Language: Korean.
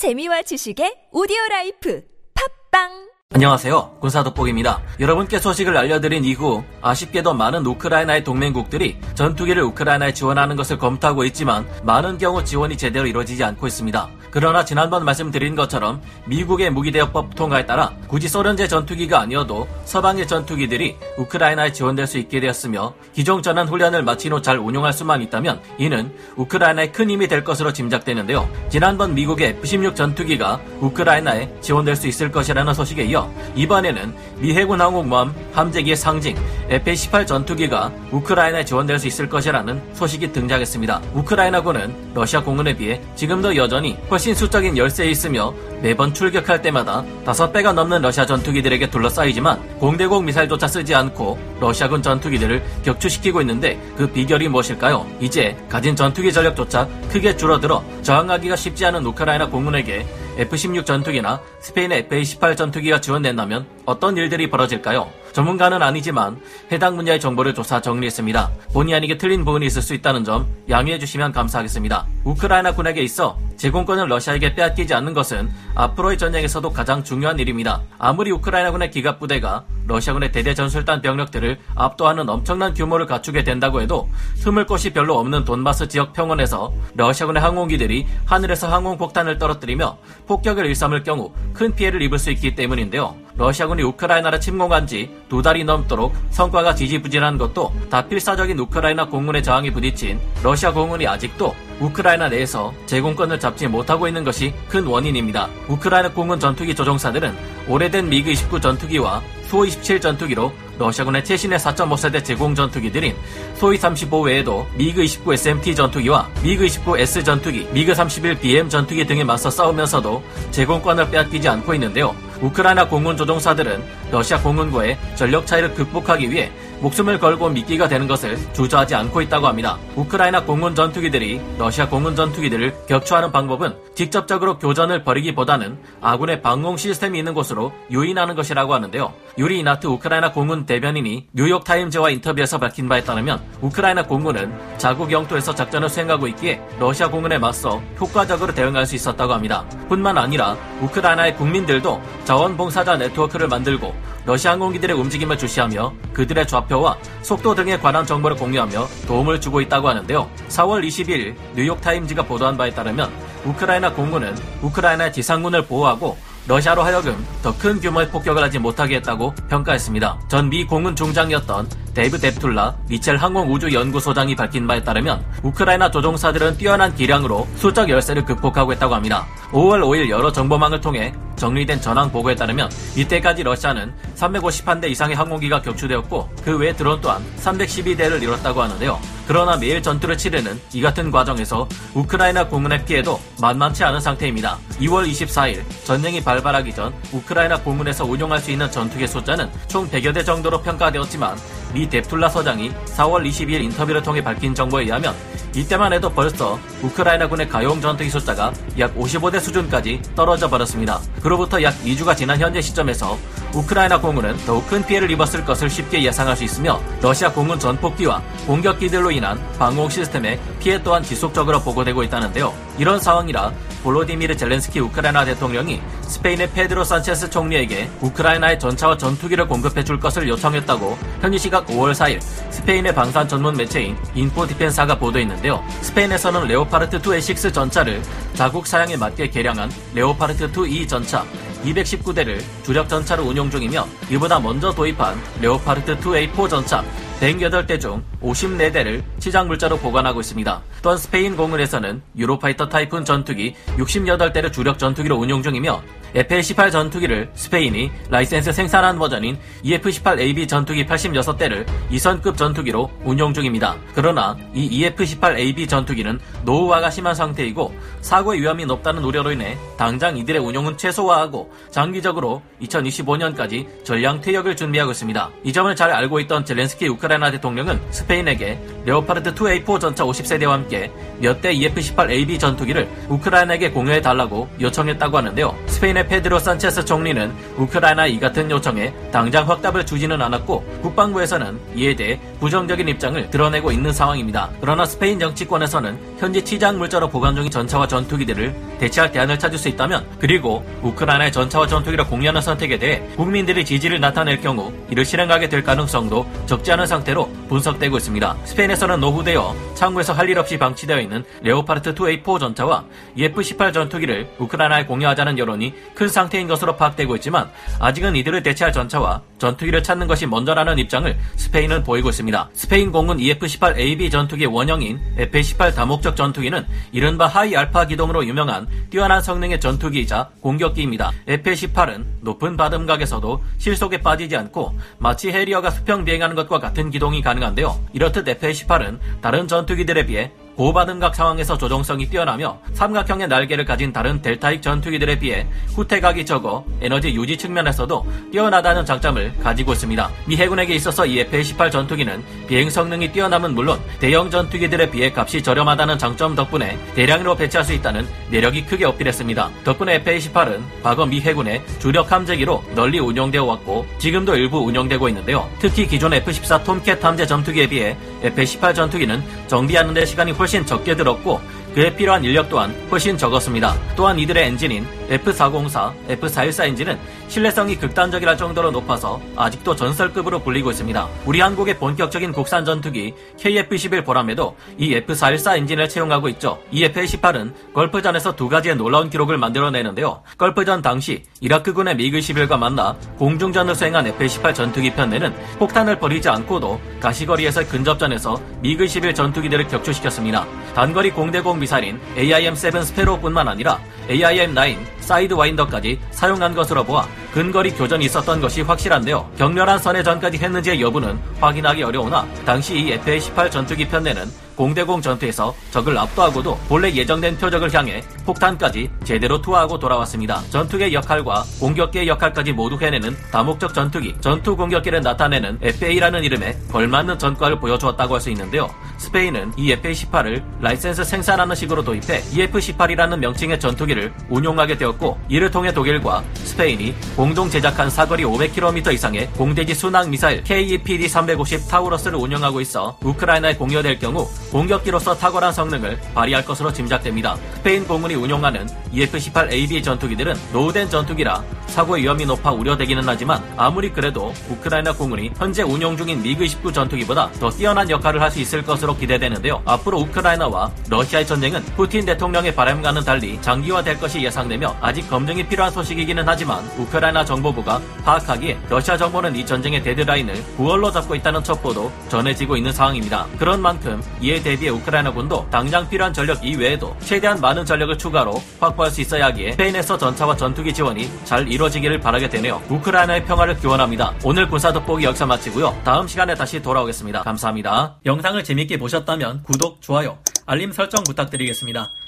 재미와 지식의 오디오 라이프. 팟빵 안녕하세요. 군사돋보기입니다. 여러분께 소식을 알려드린 이후 아쉽게도 많은 우크라이나의 동맹국들이 전투기를 우크라이나에 지원하는 것을 검토하고 있지만 많은 경우 지원이 제대로 이루어지지 않고 있습니다. 그러나 지난번 말씀드린 것처럼 미국의 무기대여법 통과에 따라 굳이 소련제 전투기가 아니어도 서방의 전투기들이 우크라이나에 지원될 수 있게 되었으며 기종 전환 훈련을 마친 후 잘 운용할 수만 있다면 이는 우크라이나에 큰 힘이 될 것으로 짐작되는데요. 지난번 미국의 F-16 전투기가 우크라이나에 지원될 수 있을 것이라는 소식에 이어 이번에는 미 해군 항공모함 함재기의 상징 F-18 전투기가 우크라이나에 지원될 수 있을 것이라는 소식이 등장했습니다. 우크라이나군은 러시아 공군에 비해 지금도 여전히 훨씬 수적인 열세에 있으며 매번 출격할 때마다 다섯 배가 넘는 러시아 전투기들에게 둘러싸이지만 공대공 미사일조차 쓰지 않고 러시아군 전투기들을 격추시키고 있는데 그 비결이 무엇일까요? 이제 가진 전투기 전력조차 크게 줄어들어 저항하기가 쉽지 않은 우크라이나 공군에게 F-16 전투기나 스페인의 F-18 전투기가 지원된다면 어떤 일들이 벌어질까요? 전문가는 아니지만 해당 분야의 정보를 조사 정리했습니다. 본의 아니게 틀린 부분이 있을 수 있다는 점 양해해 주시면 감사하겠습니다. 우크라이나 군에게 있어 제공권을 러시아에게 빼앗기지 않는 것은 앞으로의 전쟁에서도 가장 중요한 일입니다. 아무리 우크라이나 군의 기갑 부대가 러시아군의 대대 전술단 병력들을 압도하는 엄청난 규모를 갖추게 된다고 해도 틈을 곳이 별로 없는 돈바스 지역 평원에서 러시아군의 항공기들이 하늘에서 항공폭탄을 떨어뜨리며 폭격을 일삼을 경우 큰 피해를 입을 수 있기 때문인데요. 러시아군이 우크라이나를 침공한 지 두 달이 넘도록 성과가 지지부진한 것도 다 필사적인 우크라이나 공군의 저항에 부딪힌 러시아 공군이 아직도 우크라이나 내에서 제공권을 잡지 못하고 있는 것이 큰 원인입니다. 우크라이나 공군 전투기 조종사들은 오래된 미그 29 전투기와 소27 전투기로 러시아군의 최신의 4.5세대 제공 전투기들인 소위 35 외에도 미그 29 SMT 전투기와 미그 29 S 전투기, 미그 31 BM 전투기 등에 맞서 싸우면서도 제공권을 빼앗기지 않고 있는데요. 우크라이나 공군 조종사들은 러시아 공군과의 전력 차이를 극복하기 위해 목숨을 걸고 미끼가 되는 것을 주저하지 않고 있다고 합니다. 우크라이나 공군 전투기들이 러시아 공군 전투기들을 격추하는 방법은 직접적으로 교전을 벌이기보다는 아군의 방공 시스템이 있는 곳으로 유인하는 것이라고 하는데요. 유리 이나트 우크라이나 공군 대변인이 뉴욕타임즈와 인터뷰에서 밝힌 바에 따르면 우크라이나 공군은 자국 영토에서 작전을 수행하고 있기에 러시아 공군에 맞서 효과적으로 대응할 수 있었다고 합니다. 뿐만 아니라 우크라이나의 국민들도 자원봉사자 네트워크를 만들고 러시아 항공기들의 움직임을 주시하며 그들의 좌표와 속도 등에 관한 정보를 공유하며 도움을 주고 있다고 하는데요. 4월 20일 뉴욕타임즈가 보도한 바에 따르면 우크라이나 공군은 우크라이나 지상군을 보호하고 러시아로 하여금 더 큰 규모의 폭격을 하지 못하게 했다고 평가했습니다. 전 미 공군 중장이었던 데이브 뎁툴라 미첼 항공우주연구소장이 밝힌 바에 따르면 우크라이나 조종사들은 뛰어난 기량으로 수적 열세를 극복하고 있다고 합니다. 5월 5일 여러 정보망을 통해 정리된 전황 보고에 따르면 이때까지 러시아는 351대 이상의 항공기가 격추되었고 그 외 드론 또한 312대를 이뤘다고 하는데요. 그러나 매일 전투를 치르는 이 같은 과정에서 우크라이나 공군의 피해도 만만치 않은 상태입니다. 2월 24일 전쟁이 발발하기 전 우크라이나 공군에서 운용할 수 있는 전투기 숫자는 총 100여 대 정도로 평가되었지만 미 뎁툴라 서장이 4월 22일 인터뷰를 통해 밝힌 정보에 의하면 이때만 해도 벌써 우크라이나군의 가용 전투기 숫자가 약 55대 수준까지 떨어져 버렸습니다. 그로부터 약 2주가 지난 현재 시점에서 우크라이나 공군은 더욱 큰 피해를 입었을 것을 쉽게 예상할 수 있으며 러시아 공군 전폭기와 공격기들로 인한 방공 시스템의 피해 또한 지속적으로 보고되고 있다는데요. 이런 상황이라 볼로디미르 젤렌스키 우크라이나 대통령이 스페인의 페드로 산체스 총리에게 우크라이나의 전차와 전투기를 공급해 줄 것을 요청했다고 현지 시각 5월 4일 스페인의 방산 전문 매체인 인포디펜사가 보도했는데요. 스페인에서는 레오파르트 2A6 전차를 자국 사양에 맞게 개량한 레오파르트 2E 전차 219대를 주력 전차로 운용 중이며 이보다 먼저 도입한 레오파르트 2A4 전차 108대 중 54대를 치장 물자로 보관하고 있습니다. 또한 스페인 공군에서는 유로파이터 타이푼 전투기 68대를 주력 전투기로 운용 중이며 F-18 전투기를 스페인이 라이센스 생산한 버전인 EF-18AB 전투기 86대를 2선급 전투기로 운용 중입니다. 그러나 이 EF-18AB 전투기는 노후화가 심한 상태이고 사고의 위험이 높다는 우려로 인해 당장 이들의 운용은 최소화하고 장기적으로 2025년까지 전량 퇴역을 준비하고 있습니다. 이 점을 잘 알고 있던 젤렌스키 우크라이나 대통령은 스페인에게 레오파르트 2A4 전차 53대와 함께 몇 대 EF-18AB 전투기를 우크라이나에게 공여해 달라고 요청했다고 하는데요. 스페인의 페드로 산체스 총리는 우크라이나의 이 같은 요청에 당장 확답을 주지는 않았고 국방부에서는 이에 대해 부정적인 입장을 드러내고 있는 상황입니다. 그러나 스페인 정치권에서는 현재 치장 물자로 보관 중인 전차와 전투기들을 대체할 대안을 찾을 수 있다면 그리고 우크라이나에 전차와 전투기를 공여하는 선택에 대해 국민들이 지지를 나타낼 경우 이를 실행하게 될 가능성도 적지 않은 상태로 분석되고 있습니다. 스페인에서는 노후되어 창고에서 할 일 없이 방치되어 있는 레오파르트 2A4 전차와 EF-18 전투기를 우크라이나에 공여하자는 여론이 큰 상태인 것으로 파악되고 있지만 아직은 이들을 대체할 전차와 전투기를 찾는 것이 먼저라는 입장을 스페인은 보이고 있습니다. 스페인 공군 EF-18AB 전투기 원형인 F-18 다목적 전투기는 이른바 high alpha 기동으로 유명한 뛰어난 성능의 전투기이자 공격기입니다. F-18은 높은 받음각에서도 실속에 빠지지 않고 마치 해리어가 수평 비행하는 것과 같은 기동이 가능한데요. 이렇듯 F-18은 다른 전투기들에 비해 고바등각 상황에서 조종성이 뛰어나며 삼각형의 날개를 가진 다른 델타익 전투기들에 비해 후퇴각이 적어 에너지 유지 측면에서도 뛰어나다는 장점을 가지고 있습니다. 미 해군에게 있어서 이 F-18 전투기는 비행 성능이 뛰어남은 물론 대형 전투기들에 비해 값이 저렴하다는 장점 덕분에 대량으로 배치할 수 있다는 매력이 크게 어필했습니다. 덕분에 F-18은 과거 미 해군의 주력 함재기로 널리 운용되어 왔고 지금도 일부 운용되고 있는데요. 특히 기존 F-14 톰캣 함재 전투기에 비해 F-18 전투기는 정비하는 데 시간이 훨씬 적게 들었고 그에 필요한 인력 또한 훨씬 적었습니다. 또한 이들의 엔진인 F404, F414 엔진은 신뢰성이 극단적이랄 정도로 높아서 아직도 전설급으로 불리고 있습니다. 우리 한국의 본격적인 국산 전투기 KF-11 보람에도 이 F414 엔진을 채용하고 있죠. 이 F-18은 걸프전에서 두 가지의 놀라운 기록을 만들어내는데요. 걸프전 당시 이라크군의 미그-11과 만나 공중전을 수행한 F-18 전투기 편내는 폭탄을 버리지 않고도 가시거리에서 근접전에서 미그-11 전투기들을 격추시켰습니다. 단거리 공대공 미사일인 AIM-7 스페로뿐만 아니라 AIM-9 사이드와인더까지 사용한 것으로 보아 근거리 교전이 있었던 것이 확실한데요. 격렬한 선회전까지 했는지의 여부는 확인하기 어려우나 당시 이 F-18 전투기 편내는 공대공 전투에서 적을 압도하고도 본래 예정된 표적을 향해 폭탄까지 제대로 투하하고 돌아왔습니다. 전투기의 역할과 공격기의 역할까지 모두 해내는 다목적 전투기, 전투 공격기를 나타내는 FA라는 이름에 걸맞는 전과를 보여주었다고 할 수 있는데요. 스페인은 이 F-18을 라이센스 생산하는 식으로 도입해 EF-18이라는 명칭의 전투기를 운용하게 되었고 이를 통해 독일과 스페인이 공동 제작한 사거리 500km 이상의 공대지 순항 미사일 KEPD-350 타우러스를 운영하고 있어 우크라이나에 공여될 경우 공격기로서 탁월한 성능을 발휘할 것으로 짐작됩니다. 스페인 공군이 운용하는 EF-18AB 전투기들은 노후된 전투기라 사고 위험이 높아 우려되기는 하지만 아무리 그래도 우크라이나 공군이 현재 운용 중인 미그-29 전투기보다 더 뛰어난 역할을 할 수 있을 것으로 기대되는데요. 앞으로 우크라이나와 러시아의 전쟁은 푸틴 대통령의 바람과는 달리 장기화 될 것이 예상되며 아직 검증이 필요한 소식이기는 하지만 우크라이나 정보부가 파악하기에 러시아 정부는 이 전쟁의 데드라인을 9월로 잡고 있다는 첩보도 전해지고 있는 상황입니다. 그런 만큼 이에 대비해 우크라이나군도 당장 필요한 전력 이외에도 최대한 많은 전력을 추가로 확보할 수 있어야 하기에 스페인에서 전차와 전투기 지원이 잘 이루어지기를 바라게 되네요. 우크라이나의 평화를 기원합니다. 오늘 군사 돋보기 역사 마치고요. 다음 시간에 다시 돌아오겠습니다. 감사합니다. 영상을 재밌게 보셨다면 구독, 좋아요, 알림 설정 부탁드리겠습니다.